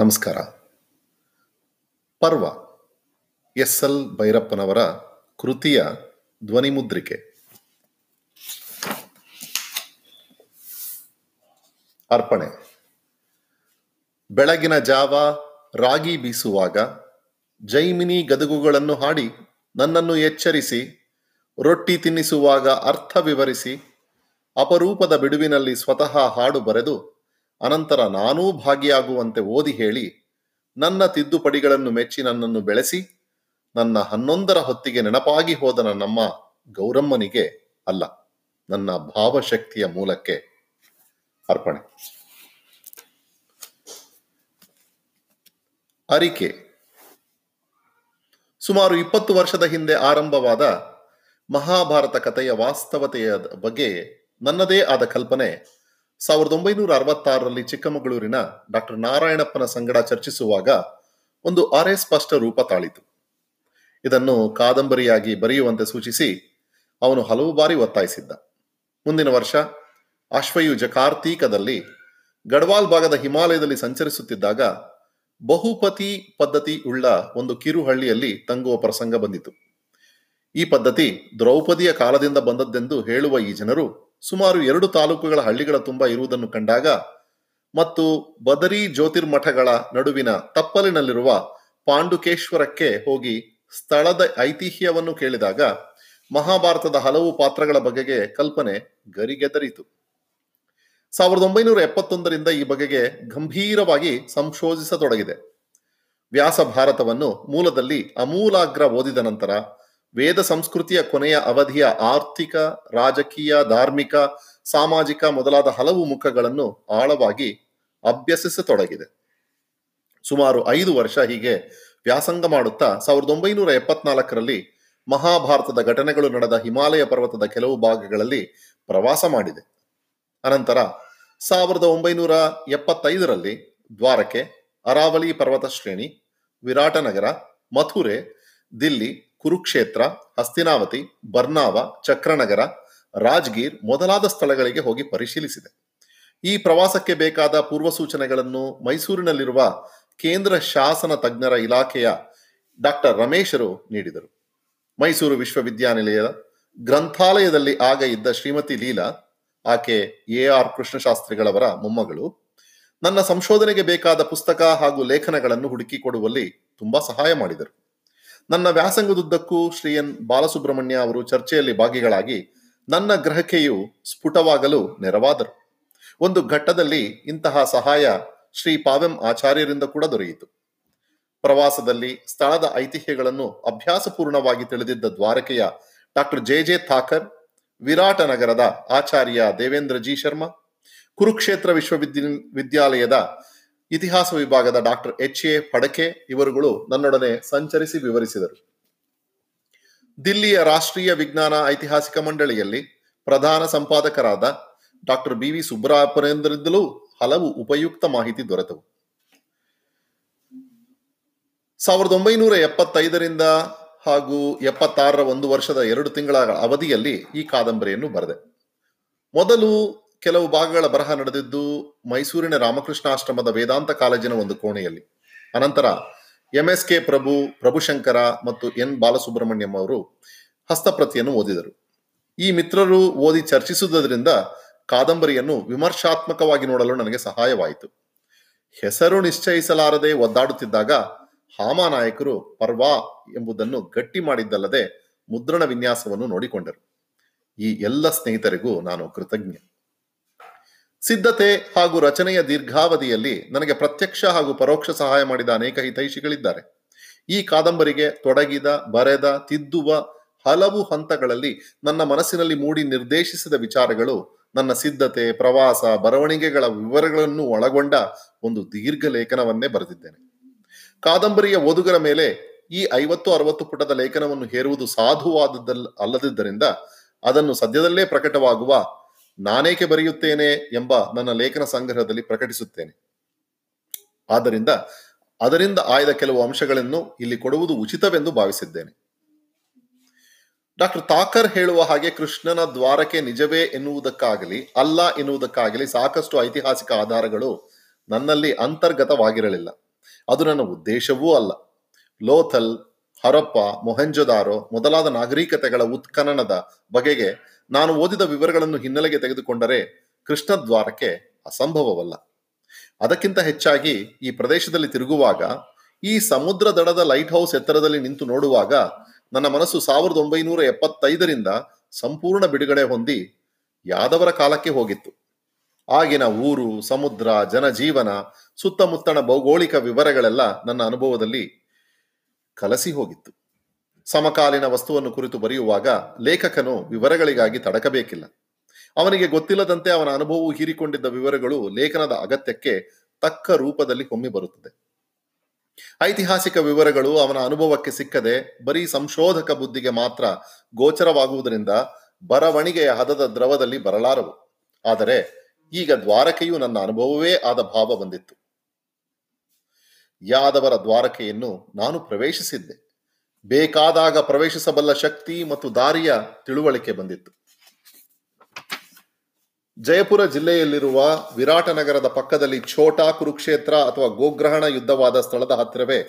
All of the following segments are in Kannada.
ನಮಸ್ಕಾರ. ಪರ್ವ, ಎಸ್ ಎಲ್ ಭೈರಪ್ಪನವರ ಕೃತಿಯ ಧ್ವನಿಮುದ್ರಿಕೆ. ಅರ್ಪಣೆ. ಬೆಳಗಿನ ಜಾವ ರಾಗಿ ಬೀಸುವಾಗ ಜೈಮಿನಿ ಗದುಗುಗಳನ್ನು ಹಾಡಿ ನನ್ನನ್ನು ಎಚ್ಚರಿಸಿ, ರೊಟ್ಟಿ ತಿನ್ನಿಸುವಾಗ ಅರ್ಥ ವಿವರಿಸಿ, ಅಪರೂಪದ ಬಿಡುವಿನಲ್ಲಿ ಸ್ವತಃ ಹಾಡು ಬರೆದು ಅನಂತರ ನಾನೂ ಭಾಗಿಯಾಗುವಂತೆ ಓದಿ ಹೇಳಿ ನನ್ನ ತಿದ್ದುಪಡಿಗಳನ್ನು ಮೆಚ್ಚಿ ನನ್ನನ್ನು ಬೆಳೆಸಿ ನನ್ನ ಹನ್ನೊಂದರ ಹೊತ್ತಿಗೆ ನೆನಪಾಗಿ ಹೋದ ನನ್ನಮ್ಮ ಗೌರಮ್ಮನಿಗೆ ಅಲ್ಲ, ನನ್ನ ಭಾವಶಕ್ತಿಯ ಮೂಲಕ್ಕೆ ಅರ್ಪಣೆ. ಅರಿಕೆ. ಸುಮಾರು ಇಪ್ಪತ್ತು ವರ್ಷದ ಹಿಂದೆ ಆರಂಭವಾದ ಮಹಾಭಾರತ ಕಥೆಯ ವಾಸ್ತವತೆಯ ಬಗ್ಗೆ ನನ್ನದೇ ಆದ ಕಲ್ಪನೆ ಸಾವಿರದ ಒಂಬೈನೂರ ಅರವತ್ತಾರರಲ್ಲಿ ಚಿಕ್ಕಮಗಳೂರಿನ ಡಾಕ್ಟರ್ ನಾರಾಯಣಪ್ಪನ ಸಂಗಡ ಚರ್ಚಿಸುವಾಗ ಒಂದು ಅರೆ ಸ್ಪಷ್ಟ ರೂಪ ತಾಳಿತು. ಇದನ್ನು ಕಾದಂಬರಿಯಾಗಿ ಬರೆಯುವಂತೆ ಸೂಚಿಸಿ ಅವನು ಹಲವು ಬಾರಿ ಒತ್ತಾಯಿಸಿದ್ದ. ಮುಂದಿನ ವರ್ಷ ಅಶ್ವಯುಜ ಕಾರ್ತೀಕದಲ್ಲಿ ಗಡ್ವಾಲ್ ಭಾಗದ ಹಿಮಾಲಯದಲ್ಲಿ ಸಂಚರಿಸುತ್ತಿದ್ದಾಗ ಬಹುಪತಿ ಪದ್ಧತಿ ಉಳ್ಳ ಒಂದು ಕಿರುಹಳ್ಳಿಯಲ್ಲಿ ತಂಗುವ ಪ್ರಸಂಗ ಬಂದಿತು. ಈ ಪದ್ಧತಿ ದ್ರೌಪದಿಯ ಕಾಲದಿಂದ ಬಂದದ್ದೆಂದು ಹೇಳುವ ಈ ಜನರು ಸುಮಾರು ಎರಡು ತಾಲೂಕುಗಳ ಹಳ್ಳಿಗಳ ತುಂಬ ಇರುವುದನ್ನು ಕಂಡಾಗ ಮತ್ತು ಬದರಿ ಜ್ಯೋತಿರ್ಮಠಗಳ ನಡುವಿನ ತಪ್ಪಲಿನಲ್ಲಿರುವ ಪಾಂಡುಕೇಶ್ವರಕ್ಕೆ ಹೋಗಿ ಸ್ಥಳದ ಐತಿಹ್ಯವನ್ನು ಕೇಳಿದಾಗ ಮಹಾಭಾರತದ ಹಲವು ಪಾತ್ರಗಳ ಬಗೆಗೆ ಕಲ್ಪನೆ ಗರಿಗೆದರಿತು. ಸಾವಿರದ ಒಂಬೈನೂರ ಎಪ್ಪತ್ತೊಂದರಿಂದ ಈ ಬಗೆಗೆ ಗಂಭೀರವಾಗಿ ಸಂಶೋಧಿಸತೊಡಗಿದೆ ವ್ಯಾಸ ಭಾರತವನ್ನು ಮೂಲದಲ್ಲಿ ಅಮೂಲಾಗ್ರ ಓದಿದ ನಂತರ ವೇದ ಸಂಸ್ಕೃತಿಯ ಕೊನೆಯ ಅವಧಿಯ ಆರ್ಥಿಕ, ರಾಜಕೀಯ, ಧಾರ್ಮಿಕ, ಸಾಮಾಜಿಕ ಮೊದಲಾದ ಹಲವು ಮುಖಗಳನ್ನು ಆಳವಾಗಿ ಅಭ್ಯಸಿಸತೊಡಗಿದೆ. ಸುಮಾರು ಐದು ವರ್ಷ ಹೀಗೆ ವ್ಯಾಸಂಗ ಮಾಡುತ್ತಾ ಸಾವಿರದ ಒಂಬೈನೂರ ಎಪ್ಪತ್ನಾಲ್ಕರಲ್ಲಿ ಮಹಾಭಾರತದ ಘಟನೆಗಳು ನಡೆದ ಹಿಮಾಲಯ ಪರ್ವತದ ಕೆಲವು ಭಾಗಗಳಲ್ಲಿ ಪ್ರವಾಸ ಮಾಡಿದೆ. ಅನಂತರ ಸಾವಿರದ ಒಂಬೈನೂರ ಎಪ್ಪತ್ತೈದರಲ್ಲಿ ದ್ವಾರಕೆ, ಅರಾವಳಿ ಪರ್ವತ ಶ್ರೇಣಿ, ವಿರಾಟನಗರ, ಮಥುರೆ, ದಿಲ್ಲಿ ಕುರುಕ್ಷೇತ್ರ, ಹಸ್ತಿನಾವತಿ, ಬರ್ನಾವ, ಚಕ್ರನಗರ, ರಾಜ್ಗೀರ್ ಮೊದಲಾದ ಸ್ಥಳಗಳಿಗೆ ಹೋಗಿ ಪರಿಶೀಲಿಸಿದೆ. ಈ ಪ್ರವಾಸಕ್ಕೆ ಬೇಕಾದ ಪೂರ್ವ ಸೂಚನೆಗಳನ್ನು ಮೈಸೂರಿನಲ್ಲಿರುವ ಕೇಂದ್ರ ಶಾಸನ ತಜ್ಞರ ಇಲಾಖೆಯ ಡಾಕ್ಟರ್ ರಮೇಶರು ನೀಡಿದರು. ಮೈಸೂರು ವಿಶ್ವವಿದ್ಯಾನಿಲಯದ ಗ್ರಂಥಾಲಯದಲ್ಲಿ ಆಗ ಇದ್ದ ಶ್ರೀಮತಿ ಲೀಲಾ, ಆಕೆ ಎ. ಆರ್. ಕೃಷ್ಣಶಾಸ್ತ್ರಿಗಳವರ ಮೊಮ್ಮಗಳು, ನನ್ನ ಸಂಶೋಧನೆಗೆ ಬೇಕಾದ ಪುಸ್ತಕ ಹಾಗೂ ಲೇಖನಗಳನ್ನು ಹುಡುಕಿಕೊಡುವಲ್ಲಿ ತುಂಬಾ ಸಹಾಯ ಮಾಡಿದರು. ನನ್ನ ವ್ಯಾಸಂಗದುದ್ದಕ್ಕೂ ಶ್ರೀ ಎನ್ ಬಾಲಸುಬ್ರಹ್ಮಣ್ಯ ಅವರು ಚರ್ಚೆಯಲ್ಲಿ ಭಾಗಿಗಳಾಗಿ ನನ್ನ ಗ್ರಹಕೆಯು ಸ್ಫುಟವಾಗಲು ನೆರವಾದರು. ಒಂದು ಘಟ್ಟದಲ್ಲಿ ಇಂತಹ ಸಹಾಯ ಶ್ರೀ ಪಾವೆಂ ಆಚಾರ್ಯರಿಂದ ಕೂಡ ದೊರೆಯಿತು. ಪ್ರವಾಸದಲ್ಲಿ ಸ್ಥಳದ ಐತಿಹ್ಯಗಳನ್ನು ಅಭ್ಯಾಸಪೂರ್ಣವಾಗಿ ತಿಳಿದಿದ್ದ ದ್ವಾರಕೆಯ ಡಾಕ್ಟರ್ ಜೆ ಜೆ ಥಾಕರ್ ವಿರಾಟ ನಗರದ ಆಚಾರ್ಯ ದೇವೇಂದ್ರ ಜಿ ಶರ್ಮಾ, ಕುರುಕ್ಷೇತ್ರ ವಿಶ್ವವಿದ್ಯಾಲಯದ ವಿದ್ಯಾಲಯದ ಇತಿಹಾಸ ವಿಭಾಗದ ಡಾಕ್ಟರ್ ಎಚ್ ಎ ಫಡಕೆ ಇವರುಗಳು ನನ್ನೊಡನೆ ಸಂಚರಿಸಿ ವಿವರಿಸಿದರು. ದಿಲ್ಲಿಯ ರಾಷ್ಟ್ರೀಯ ವಿಜ್ಞಾನ ಐತಿಹಾಸಿಕ ಮಂಡಳಿಯಲ್ಲಿ ಪ್ರಧಾನ ಸಂಪಾದಕರಾದ ಡಾಕ್ಟರ್ ಬಿ ವಿ ಹಲವು ಉಪಯುಕ್ತ ಮಾಹಿತಿ ದೊರೆತವು. ಸಾವಿರದ ಒಂಬೈನೂರ ಎಪ್ಪತ್ತೈದರಿಂದ ಹಾಗೂ ಎಪ್ಪತ್ತಾರರ ಒಂದು ವರ್ಷದ ಎರಡು ತಿಂಗಳ ಅವಧಿಯಲ್ಲಿ ಈ ಕಾದಂಬರಿಯನ್ನು ಬರೆದೆ. ಮೊದಲು ಕೆಲವು ಭಾಗಗಳ ಬರಹ ನಡೆದಿದ್ದು ಮೈಸೂರಿನ ರಾಮಕೃಷ್ಣ ಆಶ್ರಮದ ವೇದಾಂತ ಕಾಲೇಜಿನ ಒಂದು ಕೋಣೆಯಲ್ಲಿ. ಅನಂತರ M S K Prabhu Prabhushankara ಮತ್ತು ಎನ್ ಬಾಲಸುಬ್ರಹ್ಮಣ್ಯಂ ಅವರು ಹಸ್ತಪ್ರತಿಯನ್ನು ಓದಿದರು. ಈ ಮಿತ್ರರು ಓದಿ ಚರ್ಚಿಸುವುದರಿಂದ ಕಾದಂಬರಿಯನ್ನು ವಿಮರ್ಶಾತ್ಮಕವಾಗಿ ನೋಡಲು ನನಗೆ ಸಹಾಯವಾಯಿತು. ಹೆಸರು ನಿಶ್ಚಯಿಸಲಾರದೆ ಒದ್ದಾಡುತ್ತಿದ್ದಾಗ ಹಾಮಾನಾಯಕರು ಪರ್ವಾ ಎಂಬುದನ್ನು ಗಟ್ಟಿ ಮಾಡಿದ್ದಲ್ಲದೆ ಮುದ್ರಣ ವಿನ್ಯಾಸವನ್ನು ನೋಡಿಕೊಂಡರು. ಈ ಎಲ್ಲ ಸ್ನೇಹಿತರಿಗೂ ನಾನು ಕೃತಜ್ಞ. ಸಿದ್ಧತೆ ಹಾಗೂ ರಚನೆಯ ದೀರ್ಘಾವಧಿಯಲ್ಲಿ ನನಗೆ ಪ್ರತ್ಯಕ್ಷ ಹಾಗೂ ಪರೋಕ್ಷ ಸಹಾಯ ಮಾಡಿದ ಅನೇಕ ಹಿತೈಷಿಗಳಿದ್ದಾರೆ. ಈ ಕಾದಂಬರಿಗೆ ತೊಡಗಿದ, ಬರೆದ, ತಿದ್ದುವ ಹಲವು ಹಂತಗಳಲ್ಲಿ ನನ್ನ ಮನಸ್ಸಿನಲ್ಲಿ ಮೂಡಿ ನಿರ್ದೇಶಿಸಿದ ವಿಚಾರಗಳು ನನ್ನ ಸಿದ್ಧತೆ, ಪ್ರವಾಸ, ಬರವಣಿಗೆಗಳ ವಿವರಗಳನ್ನು ಒಳಗೊಂಡ ಒಂದು ದೀರ್ಘ ಲೇಖನವನ್ನೇ ಬರೆದಿದ್ದೇನೆ. ಕಾದಂಬರಿಯ ಓದುಗರ ಮೇಲೆ ಈ ಐವತ್ತು, ಅರವತ್ತು ಪುಟದ ಲೇಖನವನ್ನು ಹೇರುವುದು ಸಾಧುವಾದದ್ದಲ್ಲ ಅಲ್ಲದಿದ್ದರಿಂದ ಅದನ್ನು ಸದ್ಯದಲ್ಲೇ ಪ್ರಕಟವಾಗುವ ನಾನೇಕೆ ಬರೆಯುತ್ತೇನೆ ಎಂಬ ನನ್ನ ಲೇಖನ ಸಂಗ್ರಹದಲ್ಲಿ ಪ್ರಕಟಿಸುತ್ತೇನೆ. ಆದ್ದರಿಂದ ಅದರಿಂದ ಆಯ್ದ ಕೆಲವು ಅಂಶಗಳನ್ನು ಇಲ್ಲಿ ಕೊಡುವುದು ಉಚಿತವೆಂದು ಭಾವಿಸಿದ್ದೇನೆ. ಡಾಕ್ಟರ್ ತಾಕರ್ ಹೇಳುವ ಹಾಗೆ ಕೃಷ್ಣನ ದ್ವಾರಕೆ ನಿಜವೇ ಎನ್ನುವುದಕ್ಕಾಗಲಿ, ಅಲ್ಲ ಎನ್ನುವುದಕ್ಕಾಗಲಿ ಸಾಕಷ್ಟು ಐತಿಹಾಸಿಕ ಆಧಾರಗಳು ನನ್ನಲ್ಲಿ ಅಂತರ್ಗತವಾಗಿರಲಿಲ್ಲ. ಅದು ನನ್ನ ಉದ್ದೇಶವೂ ಅಲ್ಲ. ಲೋಥಲ್, ಹರಪ್ಪ, ಮೊಹೆಂಜೊದಾರೋ ಮೊದಲಾದ ನಾಗರಿಕತೆಗಳ ಉತ್ಖನನದ ಬಗೆಗೆ ನಾನು ಓದಿದ ವಿವರಗಳನ್ನು ಹಿನ್ನೆಲೆಗೆ ತೆಗೆದುಕೊಂಡರೆ ಕೃಷ್ಣದ್ವಾರಕ್ಕೆ ಅಸಂಭವವಲ್ಲ. ಅದಕ್ಕಿಂತ ಹೆಚ್ಚಾಗಿ ಈ ಪ್ರದೇಶದಲ್ಲಿ ತಿರುಗುವಾಗ, ಈ ಸಮುದ್ರ ದಡದ ಲೈಟ್ ಹೌಸ್ ಎತ್ತರದಲ್ಲಿ ನಿಂತು ನೋಡುವಾಗ ನನ್ನ ಮನಸ್ಸು ಸಾವಿರದ ಒಂಬೈನೂರ ಎಪ್ಪತ್ತೈದರಿಂದ ಸಂಪೂರ್ಣ ಬಿಡುಗಡೆ ಹೊಂದಿ ಯಾದವರ ಕಾಲಕ್ಕೆ ಹೋಗಿತ್ತು. ಆಗಿನ ಊರು, ಸಮುದ್ರ, ಜನಜೀವನ, ಸುತ್ತಮುತ್ತಣ ಭೌಗೋಳಿಕ ವಿವರಗಳೆಲ್ಲ ನನ್ನ ಅನುಭವದಲ್ಲಿ ಕಲಸಿ ಹೋಗಿತ್ತು. ಸಮಕಾಲೀನ ವಸ್ತುವನ್ನು ಕುರಿತು ಬರೆಯುವಾಗ ಲೇಖಕನು ವಿವರಗಳಿಗಾಗಿ ತಡಕಬೇಕಿಲ್ಲ. ಅವನಿಗೆ ಗೊತ್ತಿಲ್ಲದಂತೆ ಅವನ ಅನುಭವವು ಹೀರಿಕೊಂಡಿದ್ದ ವಿವರಗಳು ಲೇಖನದ ಅಗತ್ಯಕ್ಕೆ ತಕ್ಕ ರೂಪದಲ್ಲಿ ಹೊಮ್ಮಿ ಬರುತ್ತದೆ. ಐತಿಹಾಸಿಕ ವಿವರಗಳು ಅವನ ಅನುಭವಕ್ಕೆ ಸಿಕ್ಕದೆ ಬರೀ ಸಂಶೋಧಕ ಬುದ್ಧಿಗೆ ಮಾತ್ರ ಗೋಚರವಾಗುವುದರಿಂದ ಬರವಣಿಗೆಯ ಹದದ ದ್ರವದಲ್ಲಿ ಬರಲಾರವು. ಆದರೆ ಈಗ ದ್ವಾರಕೆಯು ನನ್ನ ಅನುಭವವೇ ಆದ ಭಾವ ಬಂದಿತ್ತು. ಯಾದವರ ದ್ವಾರಕೆಯನ್ನು ನಾನು ಪ್ರವೇಶಿಸಿದ್ದೆ. ಬೇಕಾದಾಗ ಪ್ರವೇಶಿಸಬಲ್ಲ ಶಕ್ತಿ ಮತ್ತು ದಾರಿಯ ತಿಳುವಳಿಕೆ ಬಂದಿತ್ತು. ಜಯಪುರ ಜಿಲ್ಲೆಯಲ್ಲಿರುವ ವಿರಾಟನಗರದ ಪಕ್ಕದಲ್ಲಿ ಛೋಟಾ ಕುರುಕ್ಷೇತ್ರ ಅಥವಾ ಗೋಗ್ರಹಣ ಯುದ್ಧವಾದ ಸ್ಥಳದ ಹತ್ತಿರವೇ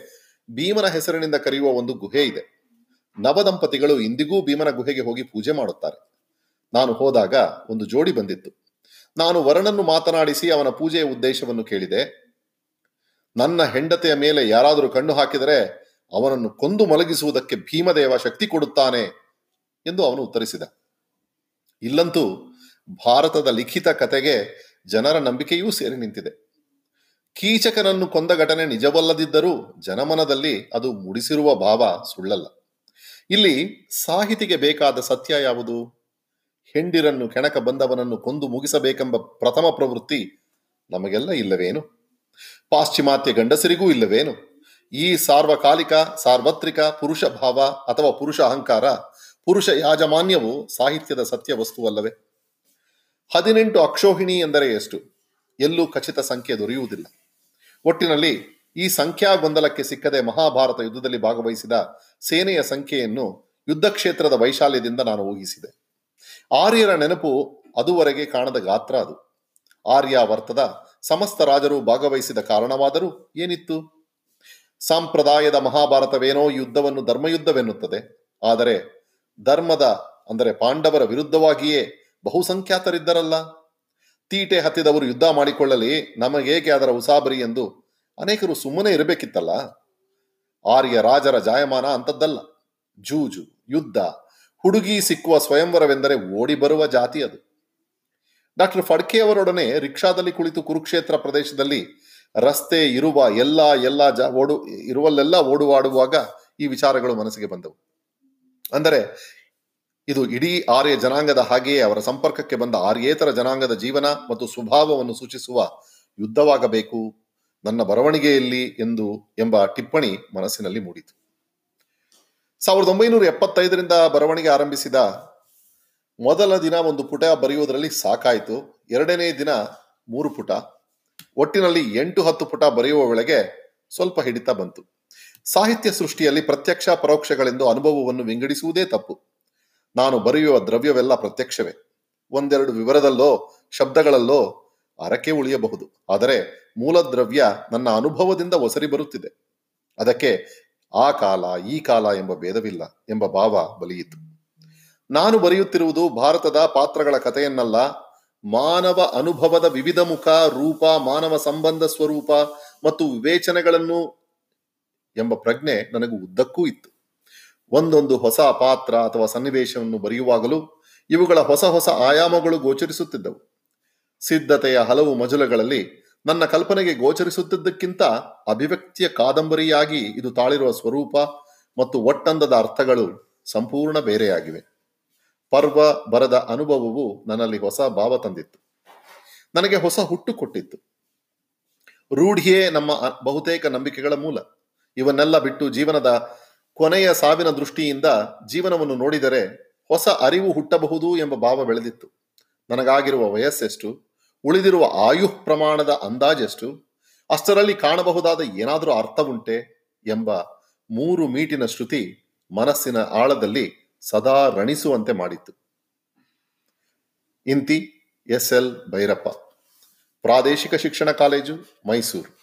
ಭೀಮನ ಹೆಸರಿನಿಂದ ಕರೆಯುವ ಒಂದು ಗುಹೆ ಇದೆ. ನವದಂಪತಿಗಳು ಇಂದಿಗೂ ಭೀಮನ ಗುಹೆಗೆ ಹೋಗಿ ಪೂಜೆ ಮಾಡುತ್ತಾರೆ. ನಾನು ಹೋದಾಗ ಒಂದು ಜೋಡಿ ಬಂದಿತ್ತು. ನಾನು ವರನನ್ನು ಮಾತನಾಡಿಸಿ ಅವನ ಪೂಜೆಯ ಉದ್ದೇಶವನ್ನು ಕೇಳಿದೆ. ನನ್ನ ಹೆಂಡತಿಯ ಮೇಲೆ ಯಾರಾದರೂ ಕಣ್ಣು ಹಾಕಿದರೆ ಅವನನ್ನು ಕೊಂದು ಮಲಗಿಸುವುದಕ್ಕೆ ಭೀಮದೇವ ಶಕ್ತಿ ಕೊಡುತ್ತಾನೆ ಎಂದು ಅವನು ಉತ್ತರಿಸಿದ. ಇಲ್ಲಂತೂ ಭಾರತದ ಲಿಖಿತ ಕತೆಗೆ ಜನರ ನಂಬಿಕೆಯೂ ಸೇರಿ ನಿಂತಿದೆ. ಕೀಚಕನನ್ನು ಕೊಂದ ಘಟನೆ ನಿಜವಲ್ಲದಿದ್ದರೂ ಜನಮನದಲ್ಲಿ ಅದು ಮೂಡಿಸಿರುವ ಭಾವ ಸುಳ್ಳಲ್ಲ. ಇಲ್ಲಿ ಸಾಹಿತಿಗೆ ಬೇಕಾದ ಸತ್ಯ ಯಾವುದು? ಹೆಂಡಿರನ್ನು ಕೆಣಕ ಬಂದವನನ್ನು ಕೊಂದು ಮುಗಿಸಬೇಕೆಂಬ ಪ್ರಥಮ ಪ್ರವೃತ್ತಿ ನಮಗೆಲ್ಲ ಇಲ್ಲವೇನು? ಪಾಶ್ಚಿಮಾತ್ಯ ಗಂಡಸರಿಗೂ ಇಲ್ಲವೇನು? ಈ ಸಾರ್ವಕಾಲಿಕ, ಸಾರ್ವತ್ರಿಕ ಪುರುಷ ಭಾವ ಅಥವಾ ಪುರುಷ ಅಹಂಕಾರ, ಪುರುಷ ಯಾಜಮಾನ್ಯವು ಸಾಹಿತ್ಯದ ಸತ್ಯ ವಸ್ತುವಲ್ಲವೇ ಹದಿನೆಂಟು ಅಕ್ಷೋಹಿಣಿ ಎಂದರೆ ಎಷ್ಟು? ಎಲ್ಲೂ ಖಚಿತ ಸಂಖ್ಯೆ ದೊರೆಯುವುದಿಲ್ಲ. ಒಟ್ಟಿನಲ್ಲಿ ಈ ಸಂಖ್ಯಾ ಗೊಂದಲಕ್ಕೆ ಸಿಕ್ಕದೆ ಮಹಾಭಾರತ ಯುದ್ಧದಲ್ಲಿ ಭಾಗವಹಿಸಿದ ಸೇನೆಯ ಸಂಖ್ಯೆಯನ್ನು ಯುದ್ಧ ಕ್ಷೇತ್ರದ ವೈಶಾಲ್ಯದಿಂದ ನಾನು ಊಹಿಸಿದೆ. ಆರ್ಯರ ನೆನಪು ಅದುವರೆಗೆ ಕಾಣದ ಗಾತ್ರ ಅದು. ಆರ್ಯಾವರ್ತದ ಸಮಸ್ತ ರಾಜರು ಭಾಗವಹಿಸಿದ ಕಾರಣವಾದರೂ ಏನಿತ್ತು? ಸಂಪ್ರದಾಯದ ಮಹಾಭಾರತವೇನೋ ಯುದ್ಧವನ್ನು ಧರ್ಮಯುದ್ಧವೆನ್ನುತ್ತದೆ. ಆದರೆ ಧರ್ಮದ, ಅಂದರೆ ಪಾಂಡವರ ವಿರುದ್ಧವಾಗಿಯೇ ಬಹುಸಂಖ್ಯಾತರಿದ್ದರಲ್ಲ. ತೀಟೆ ಹತ್ತಿದವರು ಯುದ್ಧ ಮಾಡಿಕೊಳ್ಳಲಿ ನಮಗೇಕೆ ಅದರ ಉಸಾಬರಿ ಎಂದು ಅನೇಕರು ಸುಮ್ಮನೆ ಇರಬೇಕಿತ್ತಲ್ಲ. ಆರ್ಯ ರಾಜರ ಜಾಯಮಾನ ಅಂಥದ್ದಲ್ಲ. ಜೂಜು, ಯುದ್ಧ, ಹುಡುಗಿ ಸಿಕ್ಕುವ ಸ್ವಯಂವರವೆಂದರೆ ಓಡಿ ಬರುವ ಜಾತಿ ಅದು. ಡಾಕ್ಟರ್ ಫಡ್ಕೆಯವರೊಡನೆ ರಿಕ್ಷಾದಲ್ಲಿ ಕುಳಿತು ಕುರುಕ್ಷೇತ್ರ ಪ್ರದೇಶದಲ್ಲಿ ರಸ್ತೆ, ಇರುವ ಎಲ್ಲ ಎಲ್ಲ ಜ, ಓಡು, ಇರುವಲ್ಲೆಲ್ಲ ಓಡುವಾಡುವಾಗ ಈ ವಿಚಾರಗಳು ಮನಸ್ಸಿಗೆ ಬಂದವು. ಅಂದರೆ ಇದು ಇಡೀ ಆರ್ಯ ಜನಾಂಗದ ಹಾಗೆಯೇ ಅವರ ಸಂಪರ್ಕಕ್ಕೆ ಬಂದ ಆರ್ಯೇತರ ಜನಾಂಗದ ಜೀವನ ಮತ್ತು ಸ್ವಭಾವವನ್ನು ಸೂಚಿಸುವ ಯುದ್ಧವಾಗಬೇಕು, ನನ್ನ ಬರವಣಿಗೆಯಲ್ಲಿ ಎಂದು ಎಂಬ ಟಿಪ್ಪಣಿ ಮನಸ್ಸಿನಲ್ಲಿ ಮೂಡಿತು. ಸಾವಿರದ ಒಂಬೈನೂರ ಎಪ್ಪತ್ತೈದರಿಂದ ಬರವಣಿಗೆ ಆರಂಭಿಸಿದ ಮೊದಲ ದಿನ ಒಂದು ಪುಟ ಬರೆಯುವುದರಲ್ಲಿ ಸಾಕಾಯಿತು. ಎರಡನೇ ದಿನ ಮೂರು ಪುಟ. ಒಟ್ಟಿನಲ್ಲಿ ಎಂಟು ಹತ್ತು ಪುಟ ಬರೆಯುವ ವೇಳೆಗೆ ಸ್ವಲ್ಪ ಹಿಡಿತ ಬಂತು. ಸಾಹಿತ್ಯ ಸೃಷ್ಟಿಯಲ್ಲಿ ಪ್ರತ್ಯಕ್ಷ ಪರೋಕ್ಷಗಳೆಂದು ಅನುಭವವನ್ನು ವಿಂಗಡಿಸುವುದೇ ತಪ್ಪು. ನಾನು ಬರೆಯುವ ದ್ರವ್ಯವೆಲ್ಲ ಪ್ರತ್ಯಕ್ಷವೇ. ಒಂದೆರಡು ವಿವರದಲ್ಲೋ, ಶಬ್ದಗಳಲ್ಲೋ ಅರಕೆ ಉಳಿಯಬಹುದು. ಆದರೆ ಮೂಲ ದ್ರವ್ಯ ನನ್ನ ಅನುಭವದಿಂದ ಒಸರಿ ಬರುತ್ತಿದೆ. ಅದಕ್ಕೆ ಆ ಕಾಲ, ಈ ಕಾಲ ಎಂಬ ಭೇದವಿಲ್ಲ ಎಂಬ ಭಾವ ಬಲಿಯಿತು. ನಾನು ಬರೆಯುತ್ತಿರುವುದು ಭಾರತದ ಪಾತ್ರಗಳ ಕಥೆಯನ್ನಲ್ಲ ಮಾನವ ಅನುಭವದ ವಿವಿಧ ಮುಖ, ರೂಪ, ಮಾನವ ಸಂಬಂಧ ಸ್ವರೂಪ ಮತ್ತು ವಿವೇಚನೆಗಳನ್ನು ಎಂಬ ಪ್ರಜ್ಞೆ ನನಗೂ ಉದ್ದಕ್ಕೂ ಇತ್ತು. ಒಂದೊಂದು ಹೊಸ ಪಾತ್ರ ಅಥವಾ ಸನ್ನಿವೇಶವನ್ನು ಬರೆಯುವಾಗಲೂ ಇವುಗಳ ಹೊಸ ಹೊಸ ಆಯಾಮಗಳು ಗೋಚರಿಸುತ್ತಿದ್ದವು. ಸಿದ್ಧತೆಯ ಹಲವು ಮಜಲುಗಳಲ್ಲಿ ನನ್ನ ಕಲ್ಪನೆಗೆ ಗೋಚರಿಸುತ್ತಿದ್ದಕ್ಕಿಂತ ಅಭಿವ್ಯಕ್ತಿಯ ಕಾದಂಬರಿಯಾಗಿ ಇದು ತಾಳಿರುವ ಸ್ವರೂಪ ಮತ್ತು ಒಟ್ಟಂದದ ಅರ್ಥಗಳು ಸಂಪೂರ್ಣ ಬೇರೆಯಾಗಿವೆ. ಪರ್ವ ಬರದ ಅನುಭವವು ನನ್ನಲ್ಲಿ ಹೊಸ ಭಾವ ತಂದಿತ್ತು. ನನಗೆ ಹೊಸ ಹುಟ್ಟು ಕೊಟ್ಟಿತ್ತು. ರೂಢಿಯೇ ನಮ್ಮ ಬಹುತೇಕ ನಂಬಿಕೆಗಳ ಮೂಲ. ಇವನ್ನೆಲ್ಲ ಬಿಟ್ಟು ಜೀವನದ ಕೊನೆಯ ಸಾವಿನ ದೃಷ್ಟಿಯಿಂದ ಜೀವನವನ್ನು ನೋಡಿದರೆ ಹೊಸ ಅರಿವು ಹುಟ್ಟಬಹುದು ಎಂಬ ಭಾವ ಬೆಳೆದಿತ್ತು. ನನಗಾಗಿರುವ ವಯಸ್ಸೆಷ್ಟು, ಉಳಿದಿರುವ ಆಯುಃ ಪ್ರಮಾಣದ ಅಂದಾಜೆಷ್ಟು, ಅಷ್ಟರಲ್ಲಿ ಕಾಣಬಹುದಾದ ಏನಾದರೂ ಅರ್ಥವುಂಟೆ ಎಂಬ ಮೂರು ಮೀಟಿನ ಶ್ರುತಿ ಮನಸ್ಸಿನ ಆಳದಲ್ಲಿ ಸದಾ ರಣಿಸುವಂತೆ ಮಾಡಿತ್ತು. ಇಂತಿ ಎಸ್ ಎಲ್ ಭೈರಪ್ಪ. ಪ್ರಾದೇಶಿಕ ಶಿಕ್ಷಣ ಕಾಲೇಜು ಮೈಸೂರು.